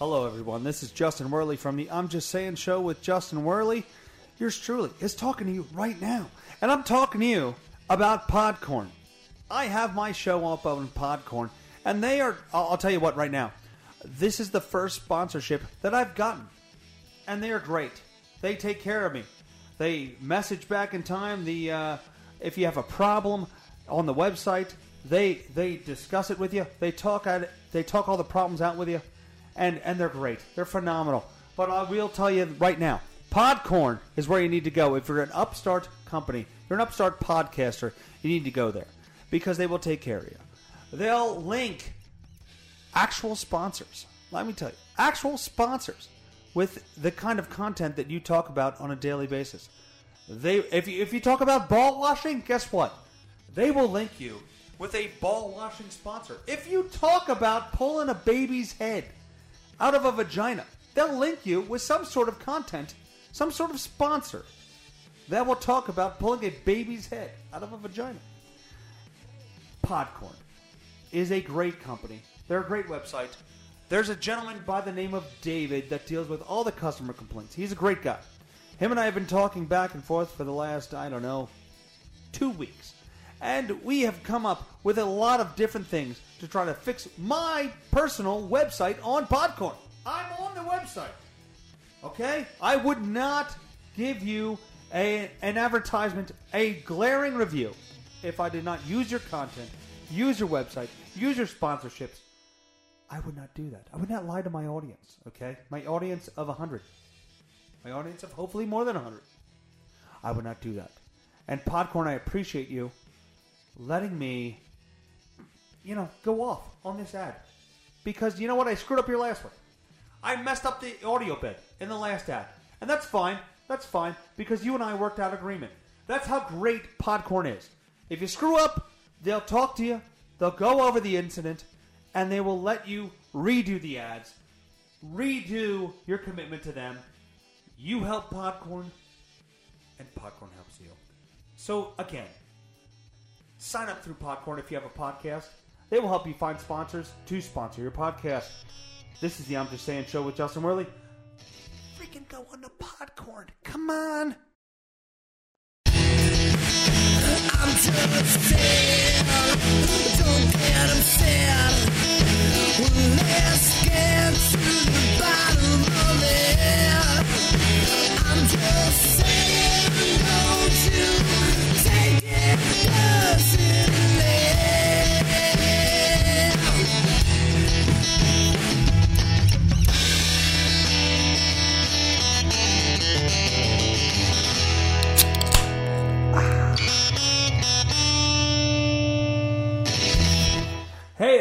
Hello, everyone. This is Justin Werley from the I'm Just Saying show with Justin Werley. Yours truly is talking to you right now. And I'm talking to you about Podcorn. I have my show up on Podcorn, and they are, I'll, tell you what right now. This is the first sponsorship that I've gotten. And they are great. They take care of me. They message back in time. The uh, if you have a problem on the website, they they discuss it with you. They talk at it. They talk all the problems out with you, and and they're great. They're phenomenal. But I will tell you right now, Podcorn is where you need to go if you're an upstart company. You're an upstart podcaster. You need to go there because they will take care of you. They'll link actual sponsors. Let me tell you, actual sponsors with the kind of content that you talk about on a daily basis. They, if you, if you talk about ball washing, guess what? They will link you with a ball washing sponsor. If you talk about pulling a baby's head out of a vagina, they'll link you with some sort of content, some sort of sponsor that will talk about pulling a baby's head out of a vagina. Podcorn is a great company. They're a great website. There's a gentleman by the name of David that deals with all the customer complaints. He's a great guy. Him and I have been talking back and forth for the last, I don't know, two weeks. And we have come up with a lot of different things to try to fix my personal website on Podcorn. I'm on the website. Okay? I would not give you a, an advertisement, a glaring review, if I did not use your content, use your website, use your sponsorships. I would not do that. I would not lie to my audience, okay? My audience of 100. My audience of hopefully more than 100. I would not do that. And Podcorn, I appreciate you letting me, you know, go off on this ad. Because you know what? I screwed up your last one. I messed up the audio bit in the last ad. And that's fine. That's fine because you and I worked out agreement. That's how great Podcorn is. If you screw up, they'll talk to you, they'll go over the incident, and they will let you redo the ads, redo your commitment to them. You help Podcorn, and Podcorn helps you. So, again, sign up through Podcorn if you have a podcast. They will help you find sponsors to sponsor your podcast. This is the I'm Just Saying show with Justin Werley. Freaking go on the Podcorn. Come on.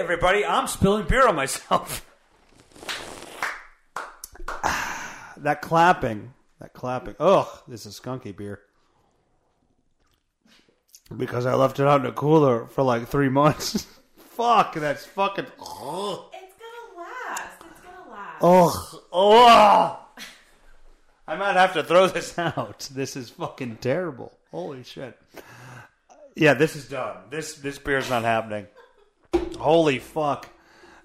Everybody, I'm spilling beer on myself. that clapping, that clapping. Ugh, this is skunky beer. Because I left it out in the cooler for like three months. Fuck, that's fucking. Ugh. It's gonna last. It's gonna last. Ugh. Ugh. I might have to throw this out. This is fucking terrible. Holy shit. Yeah, this is done. This this beer's not happening. Holy fuck.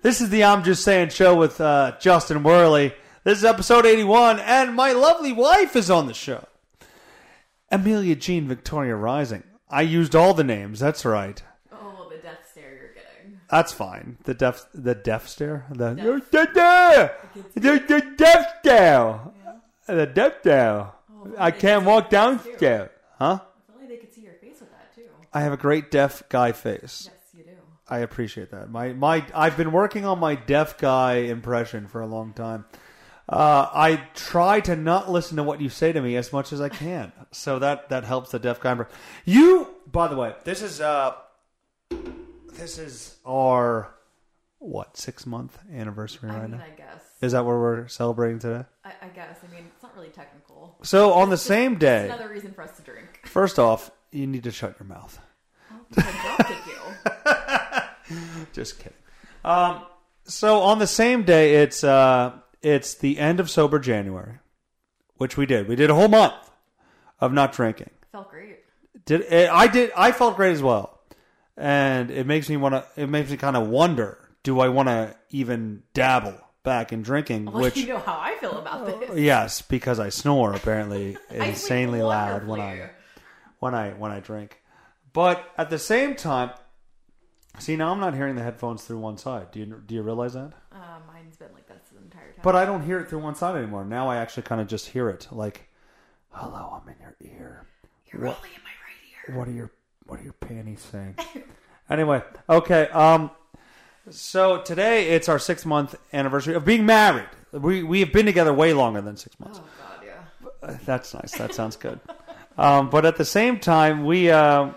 This is the I'm Just Saying show with uh, Justin Werley. This is episode 81, and my lovely wife is on the show. Amelia Jean Victoria Rising. I used all the names, that's right. Oh, the death stare you're getting. That's fine. The deaf, the deaf stare, the Deaf. the the the, the deaf stare, the deaf stare. Oh, I can't walk downstairs, huh? If only they could see your face with that too. I have a great deaf guy face. Yes. I appreciate that. My my I've been working on my deaf guy impression for a long time. Uh, I try to not listen to what you say to me as much as I can, so that that helps the deaf guy. You, by the way, this is uh, this is our what six month anniversary I right mean, now. I guess. Is that where we're celebrating today? I, I guess. I mean, it's not really technical. So on the It's same day, another reason for us to drink. first off, you need to shut your mouth. Drop you. Just kidding. Um, so on the same day, it's uh, it's the end of sober January, which we did. We did a whole month of not drinking. Felt great. Did eh, I did? I felt great as well, and it makes me want to. It makes me kind of wonder: Do I want to even dabble back in drinking, Well, which you know how I feel about this. yes, because I snore apparently insanely loud when I when I when I drink. But at the same time, see now I'm not hearing the headphones through one side. Do you do you realize that? Uh, mine's been like this the entire time. But I don't hear it through one side anymore. Now I actually kind of just hear it like, "Hello, I'm in your ear." You're what- really in my right ear. What are your What are your panties saying? anyway, okay. Um, so today it's our six month anniversary of being married. We we have been together way longer than six months. Oh God, yeah. Uh, That's nice. That sounds good. um, but at the same time, we uh,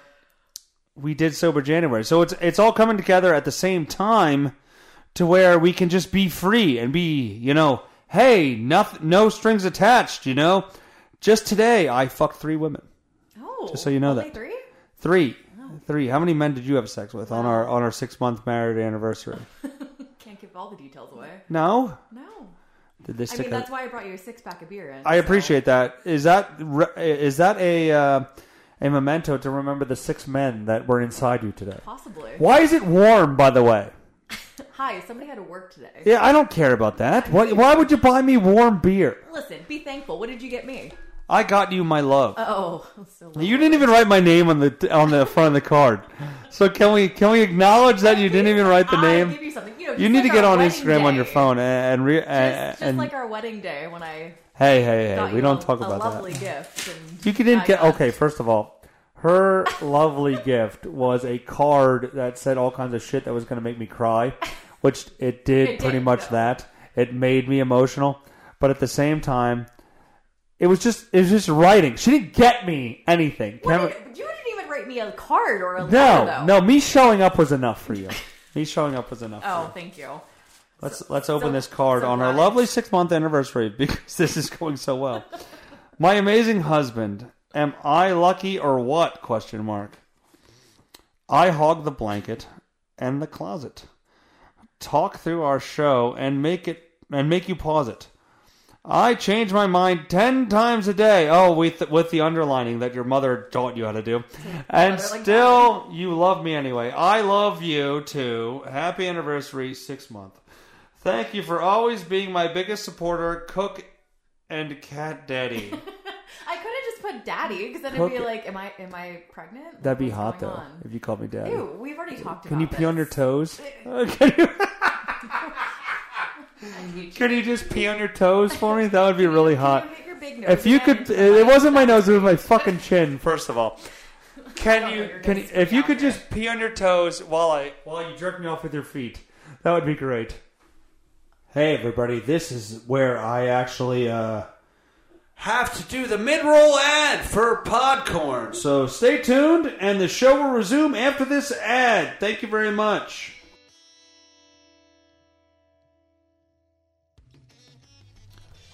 we did sober January, so it's it's all coming together at the same time to where we can just be free and be, you know, hey, nothing, no strings attached. You know, just today I fucked three women. Oh, Just so you know that. three. Three, three. How many men did you have sex with on our on our six month married anniversary? Can't give all the details away. No. No. Did they I mean, a- that's why I brought you a six pack of beer in. I so- appreciate that. Is that is that a uh, a memento to remember the six men that were inside you today? Possibly. Why is it warm, by the way? Hi, somebody had to work today. Yeah, I don't care about that. Why, why would you buy me warm beer? Listen, be thankful. What did you get me? I got you my love. Oh, so You didn't even write my name on the on the front of the card. So can we can we acknowledge that you didn't even write the I name? give you something. You, know, You just need like to get our on wedding Instagram on your day. phone and and, re- Just, just and like our wedding day when I hey hey got hey, you we don't a, talk a about lovely that. gift. And You didn't I get got- okay. First of all, her lovely gift was a card that said all kinds of shit that was going to make me cry, which it did It pretty did, much though. that. It made me emotional, but at the same time, it was just it was just writing. She didn't get me anything. What Cameron- did- you didn't me a card or a letter, no, though. no, me showing up was enough for you. me showing up was enough. Oh, for Oh, thank you. Let's let's open so- this card so on our lovely six month anniversary because this is going so well. My amazing husband. Am I lucky or what? Question mark. I hog the blanket and the closet. Talk through our show and make it and make you pause it. I change my mind ten times a day. Oh, with with the underlining that your mother taught you how to do, and still you love me anyway. I love you too. Happy anniversary, six month. Thank you for always being my biggest supporter, cook, and cat daddy. I could have just put daddy because then it'd be like, am I am I pregnant? That'd be What's hot though on? if you called me daddy. Ew, we've already talked Can about you pee on your this. toes? Can you, I need can you just pee on your toes for me? That would be really hot. you hit your big nose If you could, it wasn't my nose; it was my fucking chin. First of all, can you? Can you, if you could just pee on your toes while I while you jerk me off with your feet? That would be great. Hey everybody, this is where I actually uh, have to do the mid-roll ad for Podcorn. So stay tuned, and the show will resume after this ad. Thank you very much.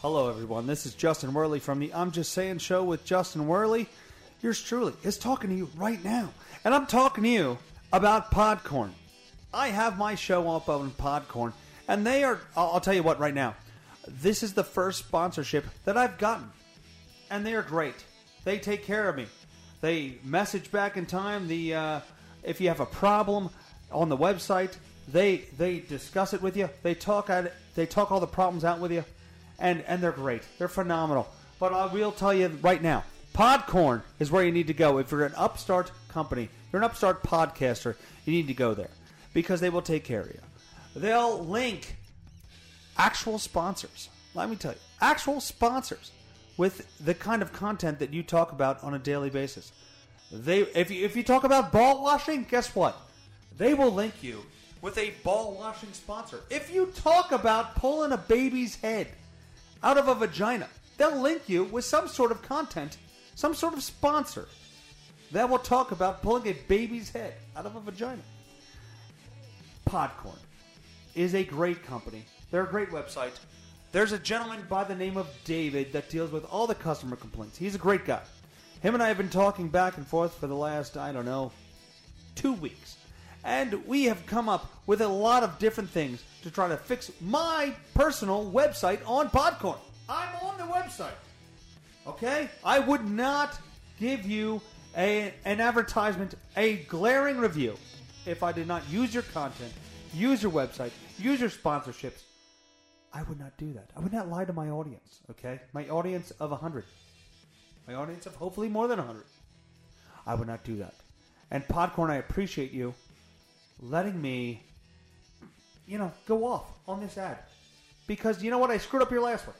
Hello, everyone. This is Justin Werley from the I'm Just Saying show with Justin Werley. Yours truly is talking to you right now. And I'm talking to you about Podcorn. I have my show up on Podcorn, and they are, I'll, tell you what right now. This is the first sponsorship that I've gotten, and they are great. They take care of me. They message back in time. The uh, if you have a problem on the website, they they discuss it with you. They talk at it. They talk all the problems out with you, and and they're great. They're phenomenal. But I will tell you right now, Podcorn is where you need to go if you're an upstart company. You're an upstart podcaster. You need to go there because they will take care of you. They'll link actual sponsors. Let me tell you, actual sponsors with the kind of content that you talk about on a daily basis. They, if you, if you talk about ball washing, guess what? They will link you with a ball washing sponsor. If you talk about pulling a baby's head out of a vagina, they'll link you with some sort of content, some sort of sponsor that will talk about pulling a baby's head out of a vagina. Podcorn is a great company. They're a great website. There's a gentleman by the name of David that deals with all the customer complaints. He's a great guy. Him and I have been talking back and forth for the last, I don't know, two weeks. And we have come up with a lot of different things to try to fix my personal website on Podcorn. I'm on the website. Okay? I would not give you a, an advertisement, a glaring review, if I did not use your content, use your website, use your sponsorships I would not do that. I would not lie to my audience, okay? My audience of 100. My audience of hopefully more than 100. I would not do that. And Podcorn, I appreciate you letting me, you know, go off on this ad. Because you know what? I screwed up your last one.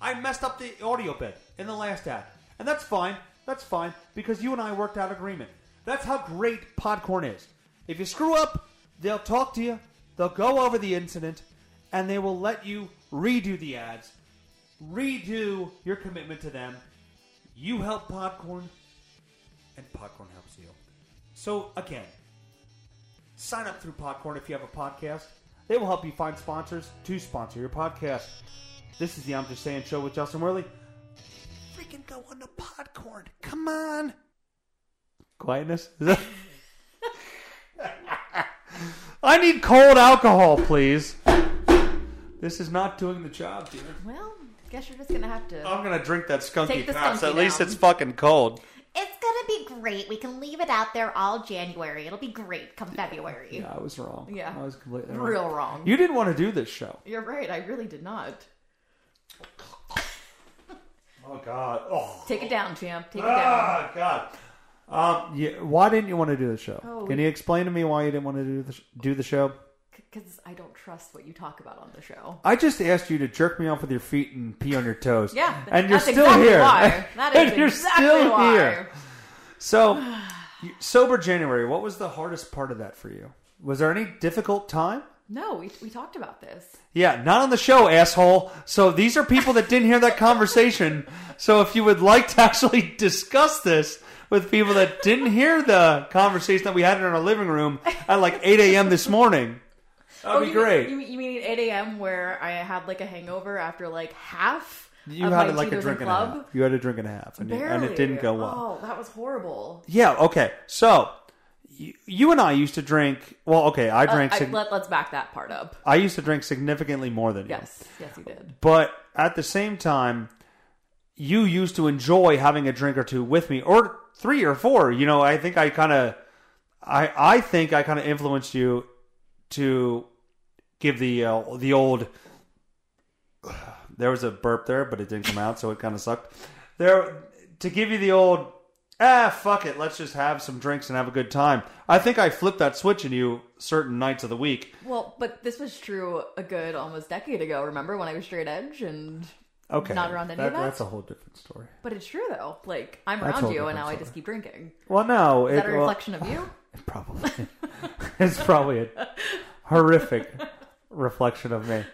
I messed up the audio bit in the last ad. And that's fine. That's fine. Because you and I worked out agreement. That's how great Podcorn is. If you screw up, they'll talk to you, they'll go over the incident, and they will let you redo the ads, redo your commitment to them. You help Podcorn, and Podcorn helps you. So, again, sign up through Podcorn if you have a podcast. They will help you find sponsors to sponsor your podcast. This is the I'm Just Saying show with Justin Werley. Freaking go on the Podcorn. Come on. Quietness? Is that- I need cold alcohol, please. This is not doing the job, dear. Well, guess you're just gonna have to. I'm gonna drink that skunky Take the Pabst. skunky At least down. it's fucking cold. It's gonna be great. We can leave it out there all January. It'll be great come February. Yeah, I was wrong. Yeah. I was completely wrong. Real wrong. You didn't want to do this show. You're right. I really did not. Oh God. Oh. Take it down, champ. Take it down. Ah, God. Um, yeah, why didn't you want to do the show? Oh, Can we- you explain to me why you didn't want to do the sh- do the show? Because I don't trust what you talk about on the show. I just asked you to jerk me off with your feet and pee on your toes. Yeah, and you're that's still exactly here. Why. That is and you're exactly still why. here. So, sober January. What was the hardest part of that for you? Was there any difficult time? No, we, we talked about this. Yeah, not on the show, asshole. So these are people that didn't hear that conversation. So if you would like to actually discuss this with people that didn't hear the conversation that we had in our living room at like 8 a.m. this morning, that'd oh, be Oh, you great. Mean- you mean 8 a.m. where I had like a hangover after like half You had like a drink and and a half. You had a drink and a half, and, you- and it didn't go well. Oh, that was horrible. Yeah. Okay. So you, you and I used to drink. Well, okay, I Uh, drank. I, sig- let, let's back that part up. I used to drink significantly more than you. Yes, yes, you did. But at the same time, you used to enjoy having a drink or two with me, or three or four. You know, I think I kind of, I I think I kind of influenced you to give the uh, the old. There was a burp there, but it didn't come out, so it kind of sucked. There to give you the old. Ah, fuck it. Let's just have some drinks and have a good time. I think I flipped that switch in you certain nights of the week. Well, but this was true a good almost decade ago. Remember when I was straight edge and Okay, Not around any that, of that? That's a whole different story. But it's true though. Like I'm That's around you, and now I just keep drinking. Well, no, Is it, that a well, reflection of you? Probably. it's probably a horrific reflection of me.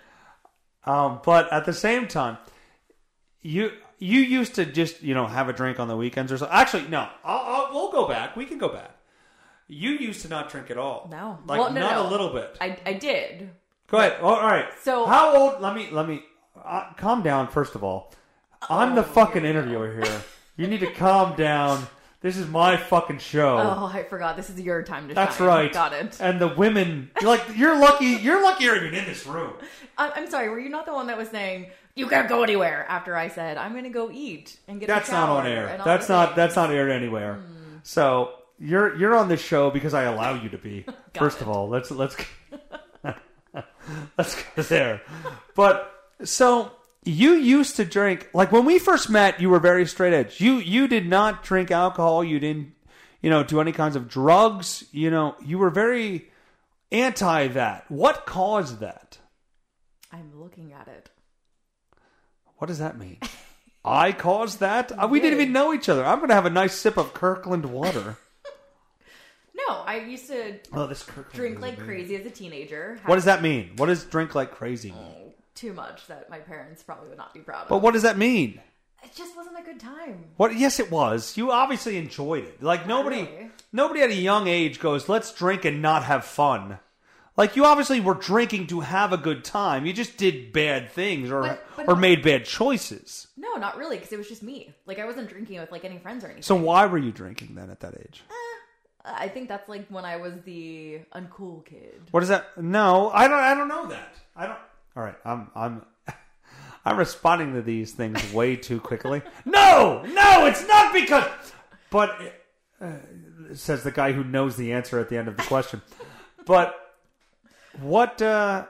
Um, but at the same time, you you used to just you know have a drink on the weekends or so. Actually, no, I'll, I'll, we'll go back. We can go back. You used to not drink at all. No. like Well, no, not no. a little bit. I I did. Go ahead. Oh, all right. So- how old? Let me let me uh, calm down. First of all, I'm the Oh, fucking we go. interviewer here. You need to calm down. This is my fucking show. Oh, I forgot. This is your time to That's shine. right. Got it. And the women, you're like, you're lucky. You're lucky you're even in this room. I'm, I'm sorry. Were you not the one that was saying you can't go anywhere after I said I'm going to go eat and get? a That's not shower on air. and all That's the not. things? That's not aired anywhere. Hmm. So you're you're on this show because I allow you to be. First of all, let's let's let's go there. But so you used to drink like when we first met. You were very straight edge. You you did not drink alcohol. You didn't you know do any kinds of drugs. You know you were very anti that. What caused that? I'm looking at it. What does that mean? I caused that? Uh, We didn't even know each other. I'm going to have a nice sip of Kirkland water. No, I used to Oh, this Kirkland. drink like crazy as a teenager. What does that mean? What does drink like crazy mean? Too much that my parents probably would not be proud of. But what does that mean? It just wasn't a good time. What? Yes, it was. You obviously enjoyed it. Like nobody, really. nobody at a young age goes, "Let's drink and not have fun." Like you obviously were drinking to have a good time. You just did bad things or But- but or no. made bad choices. No, not really, because it was just me. Like I wasn't drinking with like any friends or anything. So why were you drinking then at that age? Eh, I think that's like when I was the uncool kid. What is that? No, I don't. I don't know that. I don't. All right, I'm. I'm. I'm responding to these things way too quickly. No, no, it's not because. But uh, says the guy who knows the answer at the end of the question. But what? Uh,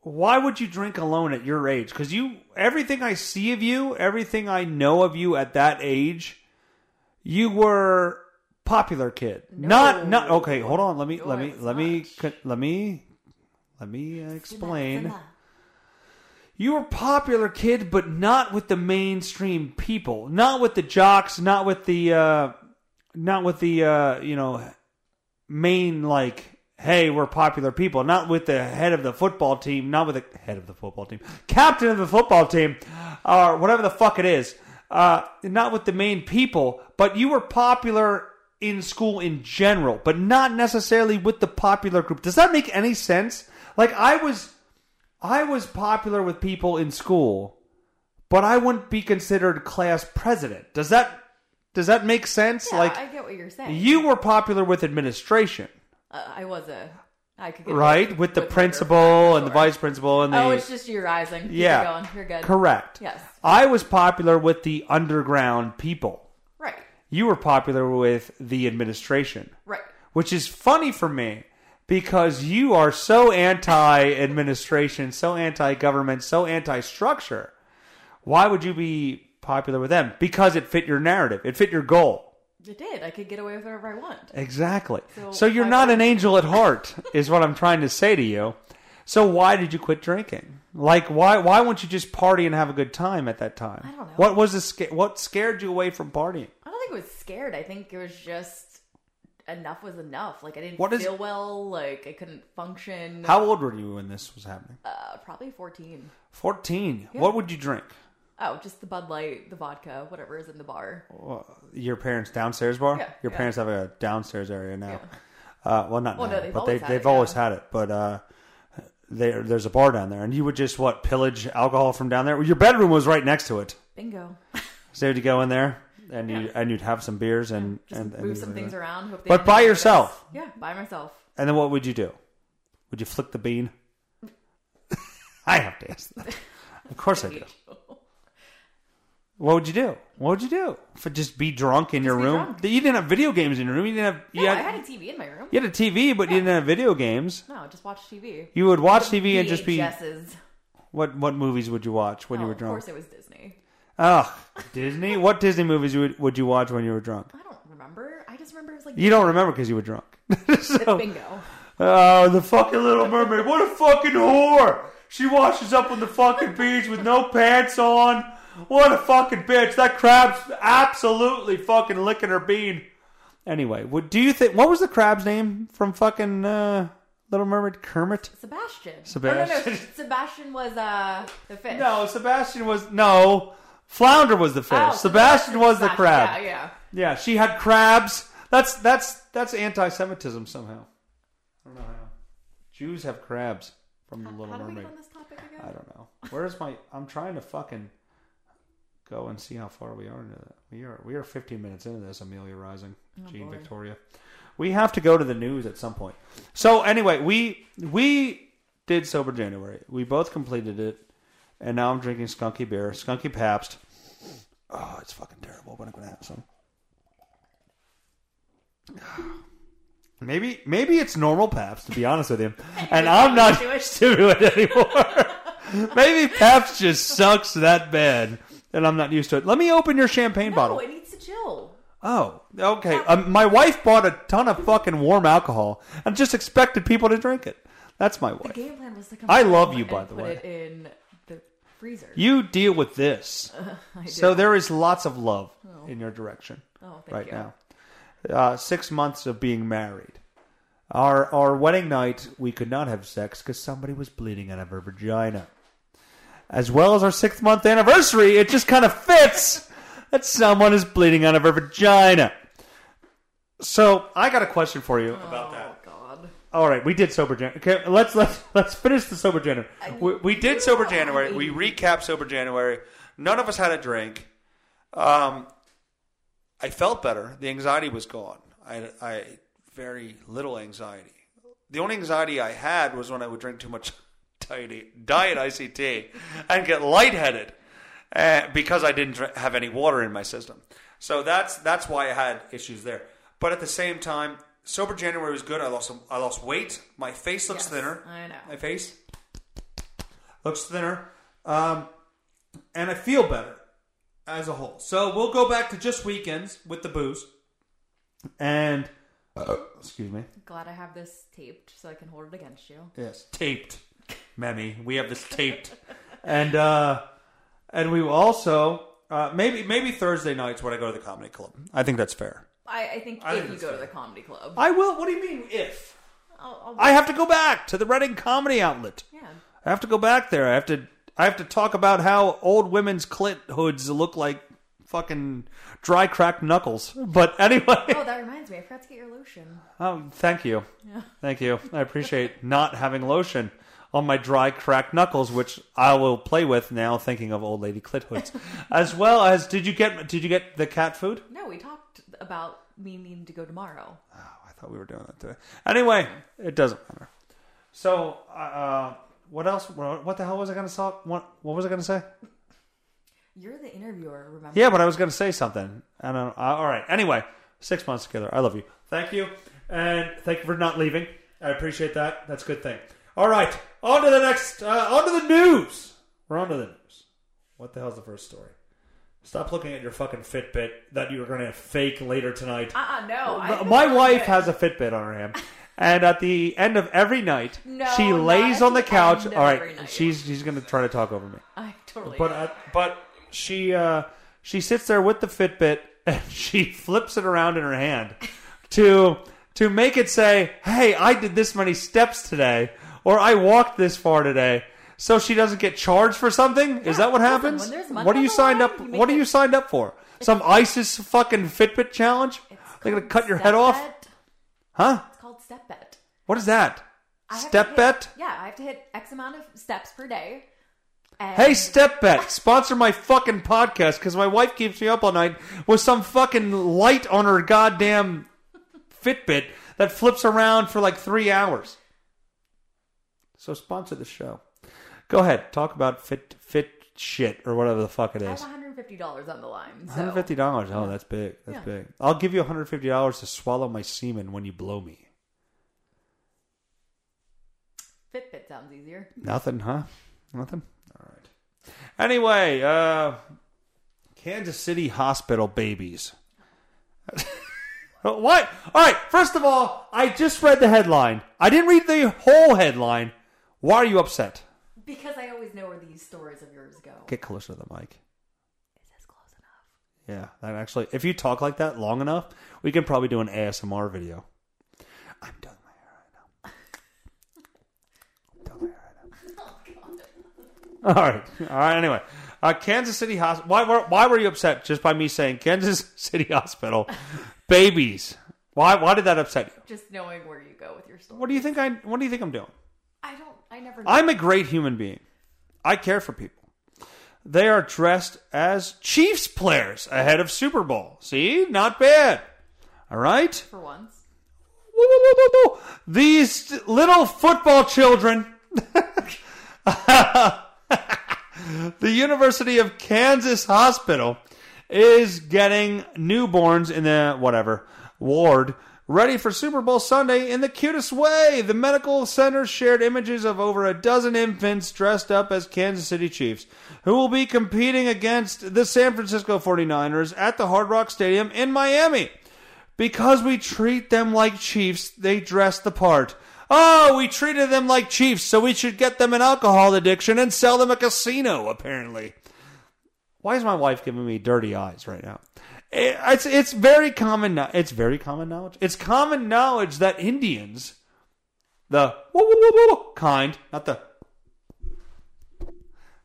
why would you drink alone at your age? Because you, everything I see of you, everything I know of you at that age, you were popular kid. Not, not okay. Hold on. Let me, let me, let me, much. let me, let me uh, explain. You were popular kid, but not with the mainstream people. Not with the jocks. Not with the, uh, not with the, uh, you know, main like hey we're popular people not with the head of the football team not with the head of the football team captain of the football team or whatever the fuck it is uh, not with the main people but you were popular in school in general but not necessarily with the popular group does that make any sense like i was i was popular with people in school but i wouldn't be considered class president does that does that make sense Yeah, like I get what you're saying. you were popular with administration, uh, I was a. I could get right? away With the murder, principal and the vice principal and the Oh, it's just you rising. Yeah, going. You're good. correct. Yes. I was popular with the underground people. Right. You were popular with the administration, Right. which is funny for me because you are so anti-administration, so anti-government, so anti-structure. Why would you be popular with them? Because it fit your narrative. It fit your goal. It did. I could get away with whatever I want. Exactly. So, So you're not an angel at heart, is what I'm trying to say to you. So why did you quit drinking? Like why why won't you just party and have a good time at that time? I don't know. What was the what scared you away from partying? I don't think it was scared. I think it was just enough was enough. Like I didn't What is- feel well. Like I couldn't function. How old were you when this was happening? Uh, probably 14. 14. What would you drink? Oh, just the Bud Light, the vodka, whatever is in the bar. Your parents' downstairs bar? Yeah, Your yeah. parents have a downstairs area now. Uh, well, not Well, now, no, they've but they, always had they've it, always yeah. had it. But uh, there, there's a bar down there, and you would just what pillage alcohol from down there. Your bedroom was right next to it. Bingo. So you'd go in there and you Yeah. and you'd have some beers and Just and, and move some go things around. Hope they But by yourself? Yeah, by myself. And then what would you do? Would you flick the bean? I have to ask that. Of course I do. What would you do? What would you do? For just be drunk in your room? drunk. You didn't have video games in your room. You didn't have. You, Yeah, had, I had a TV in my room. you had a TV, but you didn't have video games. No, just watch TV. You would watch TV and just be. VHSs. What what movies would you watch when Oh, you were oh, drunk? Of course, it was Disney. Oh, Disney. What Disney movies would would you watch when you were drunk? I don't remember. I just remember it was like You don't remember because you were drunk. so, bingo. Oh, the fucking Little Mermaid. What a fucking whore. She washes up on the fucking beach with no pants on. What a fucking bitch. That crab's absolutely fucking licking her bean. Anyway, what do you think? What was the crab's name from fucking uh, Little Mermaid? Kermit? Sebastian. Sebastian. Oh, no, no. Sebastian was uh the fish. No, Sebastian was. No. Flounder was the oh, fish. Oh, Sebastian was the Sebastian, crab. Yeah, yeah. Yeah, she had crabs. That's that's that's anti-Semitism somehow. I don't know how. Jews have crabs from the Little How we Mermaid. get on this topic again? I don't know. Where's my? I'm trying to fucking go and see how far we are into that. We are we are 15 minutes into this. Amelia Rising, oh, Jean boy. Victoria. We have to go to the news at some point. So anyway, we we did sober January. We both completed it, and now I'm drinking Skunky beer, Skunky Pabst. Oh, it's fucking terrible, but I'm gonna have some. Maybe maybe it's normal Pabst to be honest with you, and I'm not used to it anymore. maybe Pabst just sucks that bad, and I'm not used to it. Let me open your champagne No, bottle. it needs to chill. Oh, okay. Um, my wife bought a ton of fucking warm alcohol and just expected people to drink it. That's my wife. The game plan was to come I love you, by the way. put it in freezer. You deal with this. I. So there is lots of love in your direction Oh, thank right you. now. Uh, six months of being married. Our our wedding night, we could not have sex because somebody was bleeding out of her vagina. As well as our sixth month anniversary, it just kind of fits that someone is bleeding out of her vagina. So I got a question for you about that. All right, we did sober January. Okay, let's let's let's finish the sober January. We, we did sober January. We recapped sober January. None of us had a drink. Um, I felt better. The anxiety was gone. I I very little anxiety. The only anxiety I had was when I would drink too much diet, diet ICT and get lightheaded uh, because I didn't dr- have any water in my system. So that's that's why I had issues there. But at the same time, sober January was good. I lost some, I lost weight. My face looks Yes, thinner. I know. My face. looks thinner, um, and I feel better as a whole. So we'll go back to just weekends with the booze, and uh, excuse me. Glad I have this taped so I can hold it against you. Yes, taped, Memmy. We have this taped, and uh, and we will also uh, maybe maybe Thursday nights when I go to the comedy club. I think that's fair. I, I think I think if you it's go to fair. the comedy club, I will. What do you mean if? I'll, I'll I have to go back to the Reading Comedy Outlet. yeah. I have to go back there. I have to. I have to talk about how old women's clit hoods look like fucking dry cracked knuckles. But anyway, Oh, that reminds me. I forgot to get your lotion. oh, thank you, thank you. I appreciate not having lotion on my dry cracked knuckles, which I will play with now, thinking of old lady clit hoods, as well as did you get did you get the cat food? No, we talked about me needing to go tomorrow. Oh, I thought we were doing that today. Anyway, it doesn't matter. So, uh, what else? What the hell was I going to talk? What, what was I going to say? You're the interviewer, remember? Yeah, but I was going to say something. I don't. Uh, all right. Anyway, six months together. I love you. Thank you, and thank you for not leaving. I appreciate that. That's a good thing. All right, on to the next. Uh, on to the news. We're on to the news. What the hell's the first story? Stop looking at your fucking Fitbit that you were going to fake later tonight. Uh-uh, no. I My wife has a Fitbit on her hand, and at the end of every night, No, she lays on the the couch. All right, she's she's going to try to talk over me. I totally. But uh, but she uh, she sits there with the Fitbit and she flips it around in her hand to to make it say, "Hey, I did this many steps today," or "I walked this far today." So she doesn't get charged for something. Is that what listen, happens? money What are you signed line, up? you What are you signed up for? Some ISIS fucking Fitbit challenge? They're gonna cut your head off, Bet. huh? It's called step bet. What is that? Step hit- bet? Yeah, I have to hit X amount of steps per day. And Hey, Step Bet, sponsor my fucking podcast because my wife keeps me up all night with some fucking light on her goddamn Fitbit that flips around for like three hours. So sponsor the show. Go ahead, talk about fit fit shit or whatever the fuck it is. I have $150 on the line. So. One hundred fifty dollars. Oh, that's big. That's Yeah. big. I'll give you one hundred fifty dollars to swallow my semen when you blow me. Fitbit sounds easier. Nothing, huh? Nothing? All right. Anyway, uh Kansas City hospital babies. what? All right, first of all, I just read the headline. I didn't read the whole headline. Why are you upset? Because I always know where these stories of yours go. Get closer to the mic. Is this close enough? Yeah, that actually if you talk like that long enough, we can probably do an ASMR video. I'm doing my hair right now. I'm doing my hair right now. All right. All right. Anyway, uh, Kansas City Hospital. Why were Why were you upset just by me saying Kansas City Hospital babies? Why Why did that upset you? Just knowing where you go with your story. What do you think I What do you think I'm doing? I never. I'm a great human being. I care for people. They are dressed as Chiefs players ahead of Super Bowl. See, not bad. All right. for once. Woo, woo, woo, woo, woo. These little football children. the University of Kansas Hospital is getting newborns in the whatever ward ready for Super Bowl Sunday in the cutest way. The medical center shared images of over a dozen infants dressed up as Kansas City Chiefs who will be competing against the San Francisco 49ers at the Hard Rock Stadium in Miami. Because we treat them like chiefs, they dress the part. Oh, we treated them like chiefs, so we should get them an alcohol addiction and sell them a casino, apparently. Why is my wife giving me dirty eyes right now? It's, it's very common. It's very common knowledge. It's common knowledge that Indians, the woo, woo, woo, kind, not the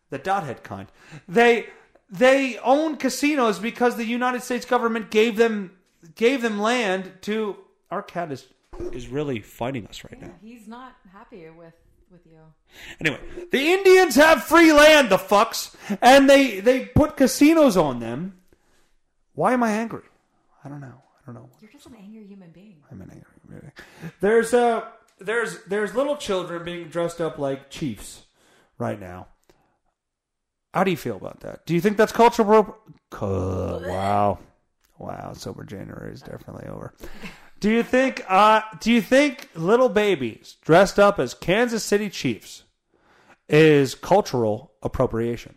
the dothead kind, they they own casinos because the United States government gave them gave them land to. Our cat is is really fighting us right now. He's not happy with with you. Anyway, the Indians have free land, the fucks, and they they put casinos on them. Why am I angry? I don't know. I don't know. You're just an angry human being. I'm an angry. man. There's uh there's there's little children being dressed up like chiefs right now. How do you feel about that? Do you think that's cultural? Pro- wow, wow. Sober January is definitely over. Do you think? Uh, do you think little babies dressed up as Kansas City Chiefs is cultural appropriation.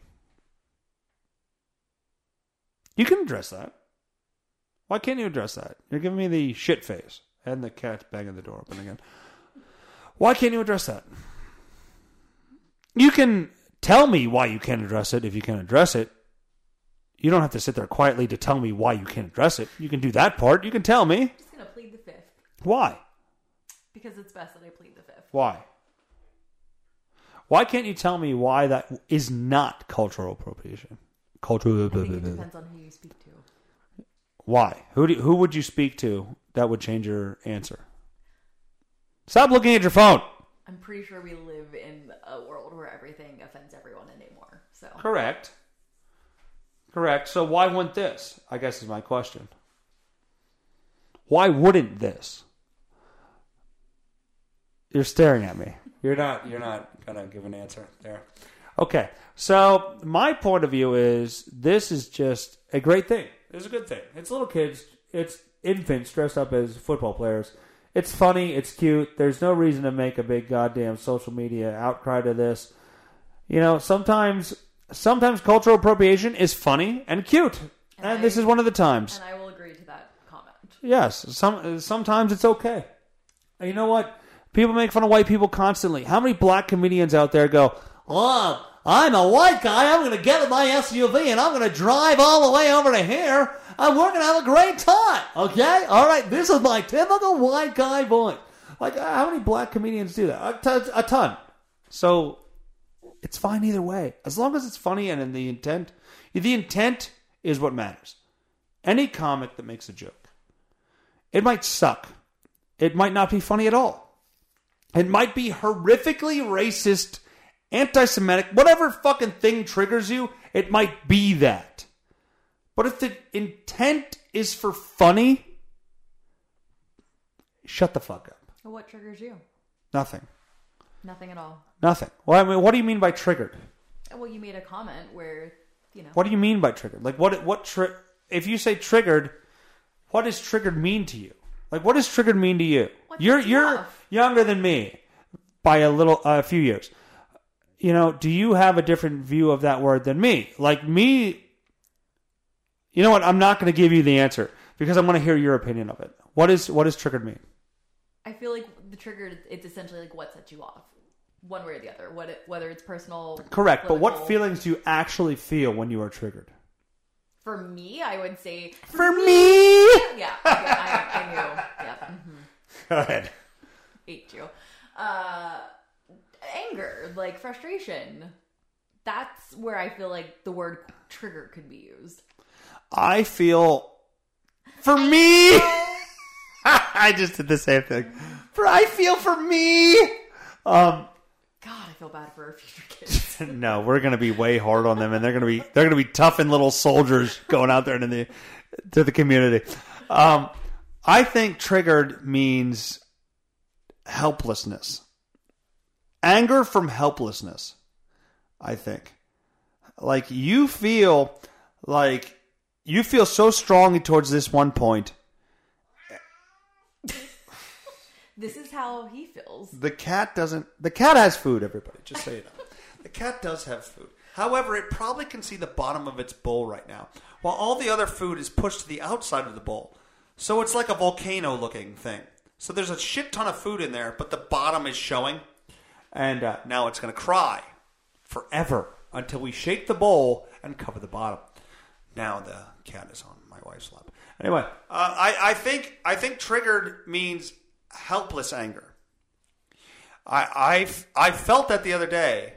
You can address that. Why can't you address that? You're giving me the shit face. And the cat's banging the door open again. Why can't you address that? You can tell me why you can't address it if you can address it. You don't have to sit there quietly to tell me why you can't address it. You can do that part. You can tell me. I'm just gonna plead the fifth Why? because it's best that I plead the fifth. Why? Why can't you tell me why that is not cultural appropriation? Cultural. I think it depends on who you speak to. Why? Who do, who would you speak to that would change your answer? Stop looking at your phone. I'm pretty sure we live in a world where everything offends everyone anymore. So Correct. Correct. So why wouldn't this? I guess is my question. Why wouldn't this? You're staring at me. You're not you're not gonna give an answer there. Okay. So my point of view is this is just a great thing. It's a good thing. It's little kids, it's infants dressed up as football players. It's funny, it's cute. There's no reason to make a big goddamn social media outcry to this. You know, sometimes sometimes cultural appropriation is funny and cute. And, And this is one of the times. and I will agree to that comment. Yes, some sometimes it's okay. And you know what? People make fun of white people constantly. How many black comedians out there go, "Oh, I'm a white guy. I'm going to get in my SUV and I'm going to drive all the way over to here, and we're going to have a great time." Okay, all right. This is my typical white guy voice. Like, uh, how many black comedians do that? A ton. A ton. So it's fine either way, as long as it's funny and in the intent. The intent is what matters. Any comic that makes a joke. It might suck. It might not be funny at all. It might be horrifically racist, anti Semitic, whatever fucking thing triggers you, it might be that. But if the intent is for funny, shut the fuck up. What triggers you? Nothing. Nothing at all. Nothing. Well, I mean, what do you mean by triggered? Well, you made a comment where you know. What do you mean by triggered? Like, what? What? Tri- if you say triggered, what does triggered mean to you? Like, what does triggered mean to you? You're you you're younger than me by a little a few years. You know, do you have a different view of that word than me? Like me, you know what? I'm not going to give you the answer because I want to hear your opinion of it. What is what does triggered mean? I feel like the trigger it's essentially like what set you off, one way or the other. What it, whether it's personal, Correct, but what feelings do you actually feel when you are triggered? For me, I would say For me, yeah. yeah I, I knew. Yeah. hmm go ahead. Ate you. Uh, anger, like frustration. That's where I feel like the word trigger could be used. I feel for me. I just did the same thing. For I feel for me. Um, God, I feel bad for our future kids. no, we're gonna be way hard on them, and they're gonna be they're gonna be tough and little soldiers going out there into the to the community. Um, I think triggered means helplessness, anger from helplessness. I think, like you feel like you feel so strongly towards this one point. this is how he feels. The cat doesn't. The cat has food. Everybody, just say you know, the cat does have food. However, it probably can see the bottom of its bowl right now, while all the other food is pushed to the outside of the bowl. So it's like a volcano-looking thing. So there's a shit ton of food in there, but the bottom is showing, and uh, now it's going to cry forever until we shake the bowl and cover the bottom. Now the cat is on my wife's lap. Anyway, uh, I, I think I think triggered means helpless anger. I, I I felt that the other day.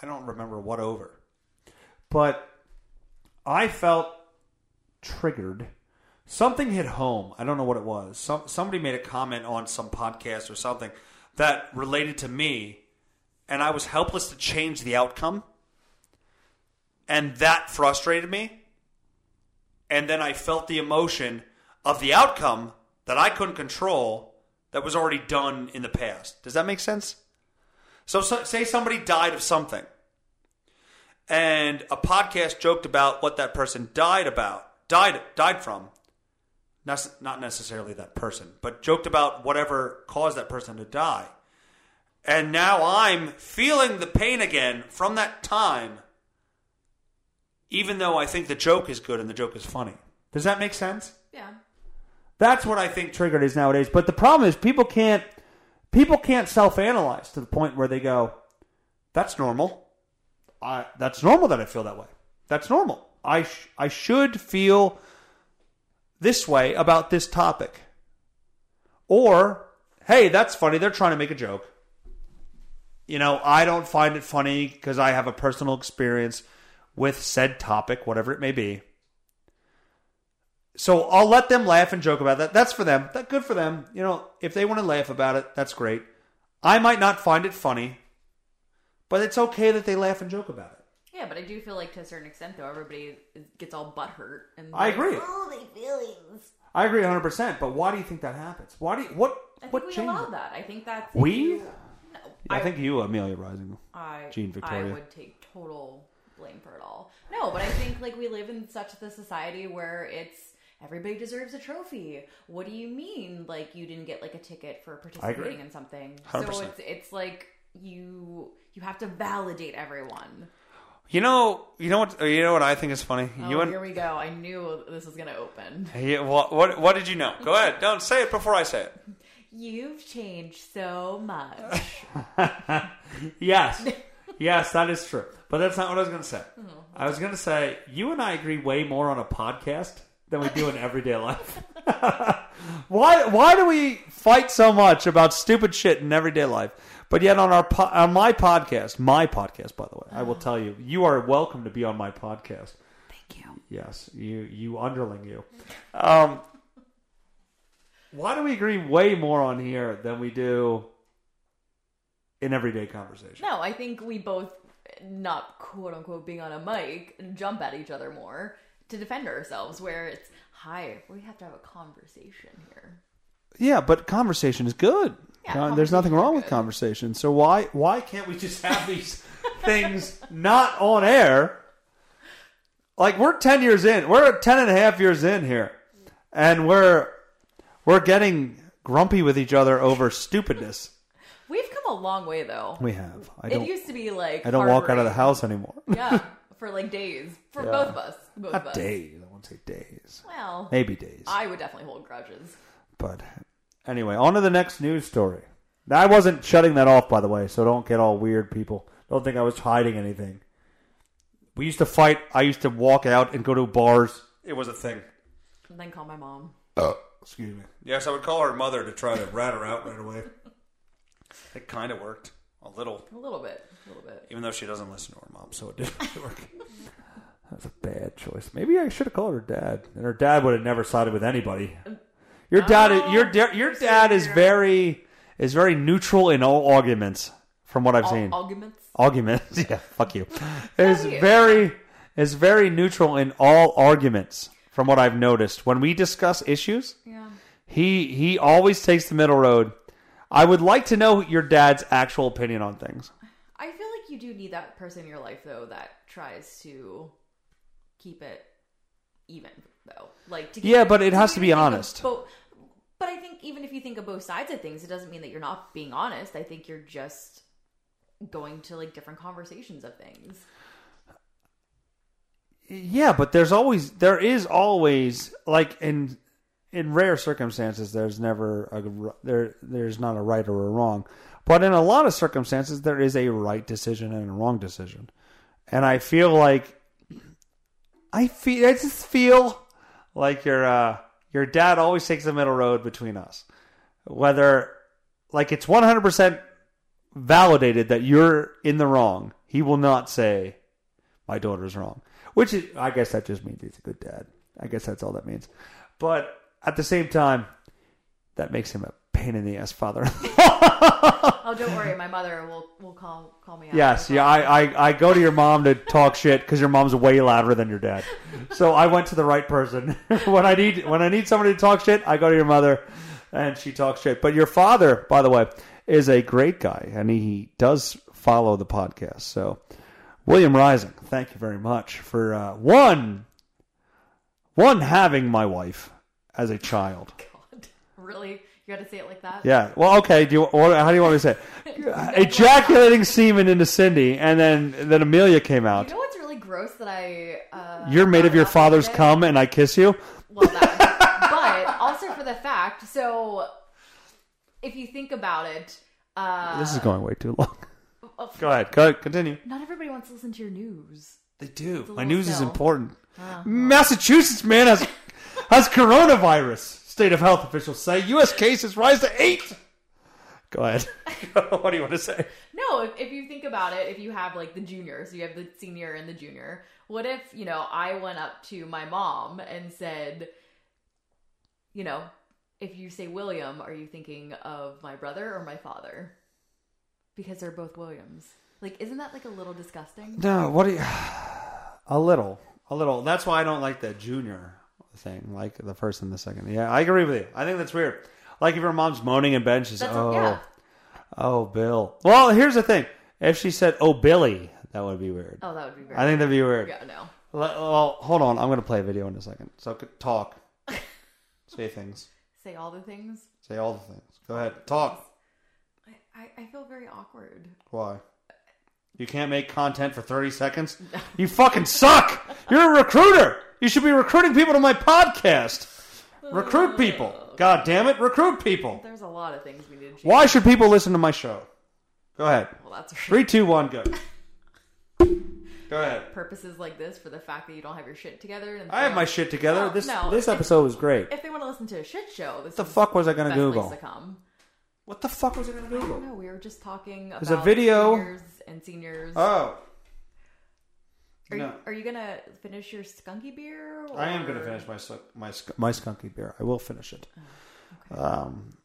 I don't remember what over, but I felt triggered. Something hit home. I don't know what it was. Some somebody made a comment on some podcast or something that related to me, and I was helpless to change the outcome, and that frustrated me. And then I felt the emotion of the outcome that I couldn't control that was already done in the past. Does that make sense? So, so say somebody died of something, and a podcast joked about what that person died about, died died from. Not, not necessarily that person, but joked about whatever caused that person to die. And now I'm feeling the pain again from that time, even though I think the joke is good and the joke is funny. Does that make sense? Yeah. That's what I think triggered is nowadays. But the problem is people can't people can't self analyze to the point where they go, "That's normal. I, that's normal that I feel that way. That's normal. I sh- I should feel this way about this topic." Or, "Hey, that's funny. They're trying to make a joke." You know, I don't find it funny because I have a personal experience with said topic, whatever it may be. So I'll let them laugh and joke about that. That's for them. That good for them. You know, if they want to laugh about it, that's great. I might not find it funny, but it's okay that they laugh and joke about it. Yeah, but I do feel like to a certain extent, though, everybody gets all butthurt. And I agree. Oh, they feelings. I agree 100%, but why do you think that happens? Why do you, what I think what we allow that. I think that's We? I, think you, Amelia Rising. I, Jean Victoria. I would take total blame for it all. No, but I think like we live in such the society where it's everybody deserves a trophy. What do you mean like you didn't get like a ticket for participating in something? So 100%. it's it's like you you have to validate everyone. You know, you know what you know what I think is funny? Oh, you and here we go. I knew this was going to open. Yeah, what, what what did you know? Go ahead. Don't say it before I say it. You've changed so much. Yes. yes, that is true. But that's not what I was going to say. Oh. I was going to say, you and I agree way more on a podcast than we do in everyday life. why, why do we fight so much about stupid shit in everyday life? But yet on our po- on my podcast, my podcast, by the way, I will tell you, you are welcome to be on my podcast. Thank you. Yes, you you underling you. Um, why do we agree way more on here than we do in everyday conversation? No, I think we both, not quote unquote being on a mic, jump at each other more to defend ourselves, where it's, hi, we have to have a conversation here. Yeah, but conversation is good. Yeah, there's nothing wrong with conversation. So why why can't we just have these things not on air? Like we're 10 years in. We're 10 and a half years in here. And we're we're getting grumpy with each other over stupidness. We've come a long way, though. We have. I it don't It used to be like I don't walk out of the house anymore. yeah, for like days for Yeah. both of us. Both of Not us. days. I won't say days. Well, Maybe days. I would definitely hold grudges. But anyway, on to the next news story. Now, I wasn't shutting that off, by the way, so don't get all weird, people. Don't think I was hiding anything. We used to fight. I used to walk out and go to bars. It was a thing. And then call my mom. Oh. Excuse me. Yes, I would call her mother to try to rat her out right away. It kind of worked. A little. A little bit. A little bit. Even though she doesn't listen to her mom, so it didn't work. That was a bad choice. Maybe I should have called her dad, and her dad would have never sided with anybody. Your dad, Oh, your da- your oh, dad is very is very neutral in all arguments, from what I've Al- seen. arguments. arguments, yeah, fuck you. Is you. very is very neutral in all arguments, from what I've noticed. When we discuss issues, Yeah. He he always takes the middle road. I would like to know your dad's actual opinion on things. I feel like you do need that person in your life though that tries to keep it even though. Like to keep Yeah, but it has to be honest. bo- but I think even if you think of both sides of things, it doesn't mean that you're not being honest. I think you're just going to like different conversations of things. Yeah, but there's always there is always like in in rare circumstances there's never a there there's not a right or a wrong. But in a lot of circumstances there is a right decision and a wrong decision. And I feel like I feel I just feel like your uh your dad always takes the middle road between us. Whether like it's 100% validated that you're in the wrong, he will not say my daughter's wrong. Which is, I guess that just means he's a good dad. I guess that's all that means. But at the same time, that makes him a pain in the ass father. Oh, don't worry, my mother will will call call me out. yes, yeah, I, I, I go to your mom to talk shit because your mom's way louder than your dad. So I went to the right person. when I need when I need somebody to talk shit, I go to your mother, and she talks shit. But your father, by the way, is a great guy, and he does follow the podcast. So William Rising, thank you very much for uh, one one having my wife as a child. God, really? You got to say it like that. Yeah. Well, okay. Do you, what, how do you want me to say? it? Ejaculating semen into Cindy, and then then Amelia came out. You know what's really gross that I. Uh, You're made of your father's today? cum, and I kiss you. Well, that. but also for the fact, so if you think about it, uh, This is going way too long. uh, Go ahead. Go ahead. Continue. Not everybody wants to listen to your news. They do. My little news is still. important. Massachusetts man has has coronavirus. State of health officials say U.S. cases rise to eight. Go ahead. what do you want to say? No, if, if you think about it, if you have like the junior, so you have the senior and the junior. What if, you know, I went up to my mom and said, you know, if you say William, are you thinking of my brother or my father? Because they're both Williams. Like, isn't that like a little disgusting? No. What do you? A little. A little. That's why I don't like that junior thing. Like the first and the second. Yeah, I agree with you. I think that's weird. Like if your mom's moaning in bed, she's That's oh, yeah. oh, Bill. Well, here's the thing. If she said, "Oh, Billy," that would be weird. Oh, that would be very. I think that'd be weird. Yeah, no. Le- Well, hold on. I'm to play a video in a second. So c- talk. Say things. Say all the things. Say all the things. Go ahead. Talk. I, I, I feel very awkward. Why? You can't make content for 30 seconds? You fucking suck! You're a recruiter! You should be recruiting people to my podcast. Recruit people. God damn it, recruit people. There's a lot of things we need change. Why should people listen to my show? Go ahead. Well, that's Three, two, one, go. Go ahead. purposes like this for the fact that you don't have your shit together. And I have my shit together. No, This no. this If- episode was great. If they want to listen to a shit show, this What the is fuck was I going to Google? place to come. What the fuck was I going to Google? No, we were just talking There's a video. And seniors. Oh. are, no. you, are you gonna finish your skunky beer? Or... I am going to finish my my my skunky beer. I will finish it. Um,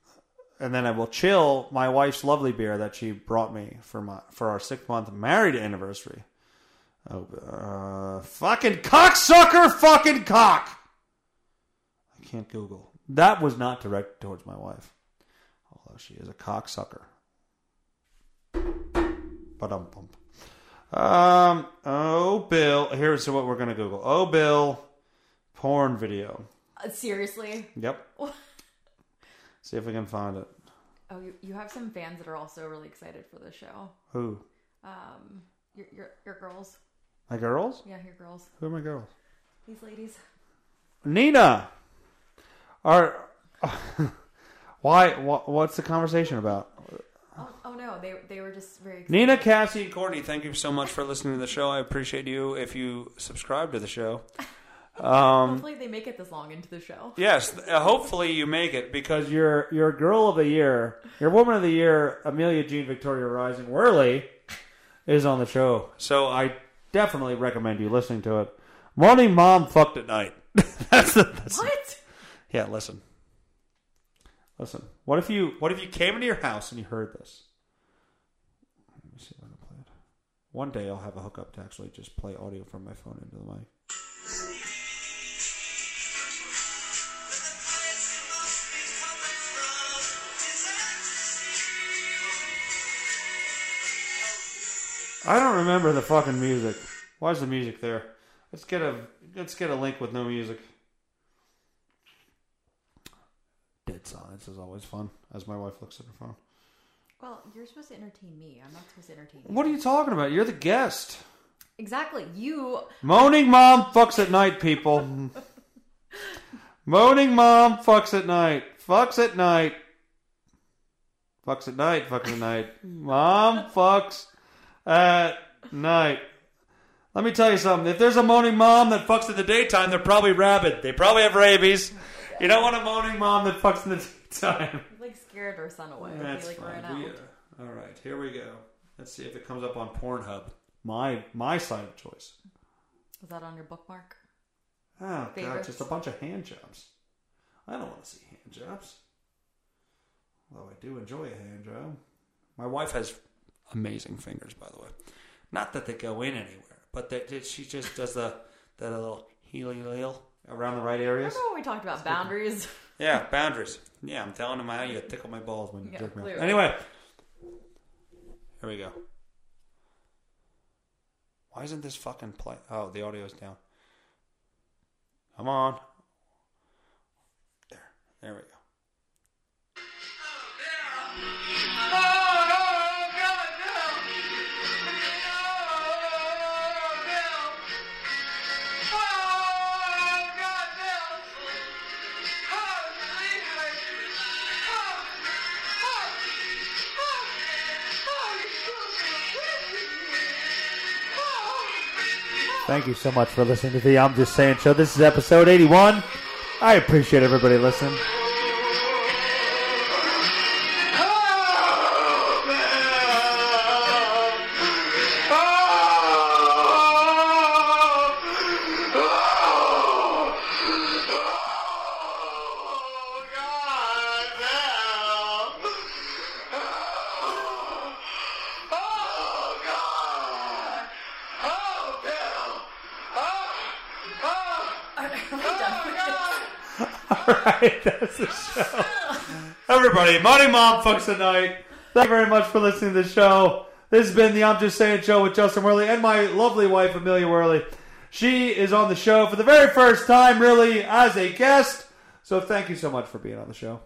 and then I will chill my wife's lovely beer that she brought me for my for our six month married anniversary. Oh, uh, fucking cocksucker, fucking cock! I can't Google. That was not directed towards my wife, although she is a cocksucker. But um, um, oh, Bill. Here's what we're gonna Google. Oh, Bill, porn video. Uh, seriously? Yep. See if we can find it. Oh, you, you have some fans that are also really excited for the show. Who? Um, your your your girls. My girls? Yeah, your girls. Who are my girls? These ladies. Nina. Are why? What, what's the conversation about? Oh, oh no, they they were just very excited. Nina, Cassie, and Courtney, thank you so much for listening to the show. I appreciate you if you subscribe to the show. Um, Hopefully they make it this long into the show. yes, uh, hopefully you make it because you're you're girl of the year, your woman of the year, Amelia Jean Victoria Rising Werley, is on the show. So I definitely recommend you listening to it. Morning, mom fucked at night. that's the that's What? Yeah, listen. Listen. What if you what if you came into your house and you heard this? Let me see if I can play it. One day I'll have a hookup to actually just play audio from my phone into the mic. I don't remember the fucking music. Why is the music there? Let's get a let's get a link with no music. Silence is always fun, as my wife looks at her phone. Well, you're supposed to entertain me. I'm not supposed to entertain you. What are you talking about? You're the guest. Exactly. You. Moaning mom fucks at night, people. Moaning mom fucks at night. Fucks at night. Fucks at night. Fucks at night. Mom fucks at night. Let me tell you something. If there's a moaning mom that fucks in the daytime, they're probably rabid. They probably have rabies. You don't want a moaning mom that fucks in the You, like scared our son away. That's he like fine. We, uh, all right, here we go. Let's see if it comes up on Pornhub. My my side of choice. Was that on your bookmark? Oh god, just a bunch of hand jobs. I don't want to see hand jobs. Although I do enjoy a hand job. My wife has amazing fingers, by the way. Not that they go in anywhere, but that that she just does the the little heel heel around the right areas. Remember when we talked about boundaries? Yeah, boundaries. Yeah, I'm telling them how you tickle my balls when you Yeah, jerk me. off. Anyway, here we go. Why isn't this fucking play? Oh, the audio's down. Come on. There, there we go. Thank you so much for listening to the I'm Just Saying show. This is episode 81. I appreciate everybody listening. Everybody, Money Mom fucks night. Thank you very much for listening to the show. This has been the I'm Just Saying show with Justin Werley and my lovely wife, Amelia Werley. She is on the show for the very first time, really, as a guest. So thank you so much for being on the show.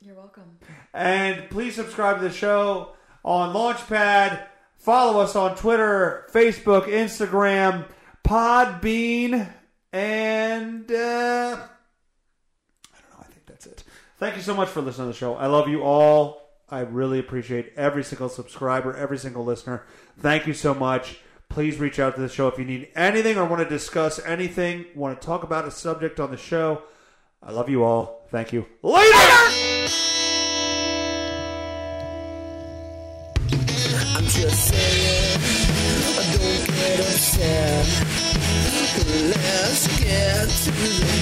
You're welcome. And please subscribe to the show on Launchpad. Follow us on Twitter, Facebook, Instagram, Podbean, and uh, I don't know. I think that's it. Thank you so much for listening to the show. I love you all. I really appreciate every single subscriber, every single listener. Thank you so much. Please reach out to the show if you need anything or want to discuss anything, want to talk about a subject on the show. I love you all. Thank you. Later! I'm just saying, don't get upset. Get to the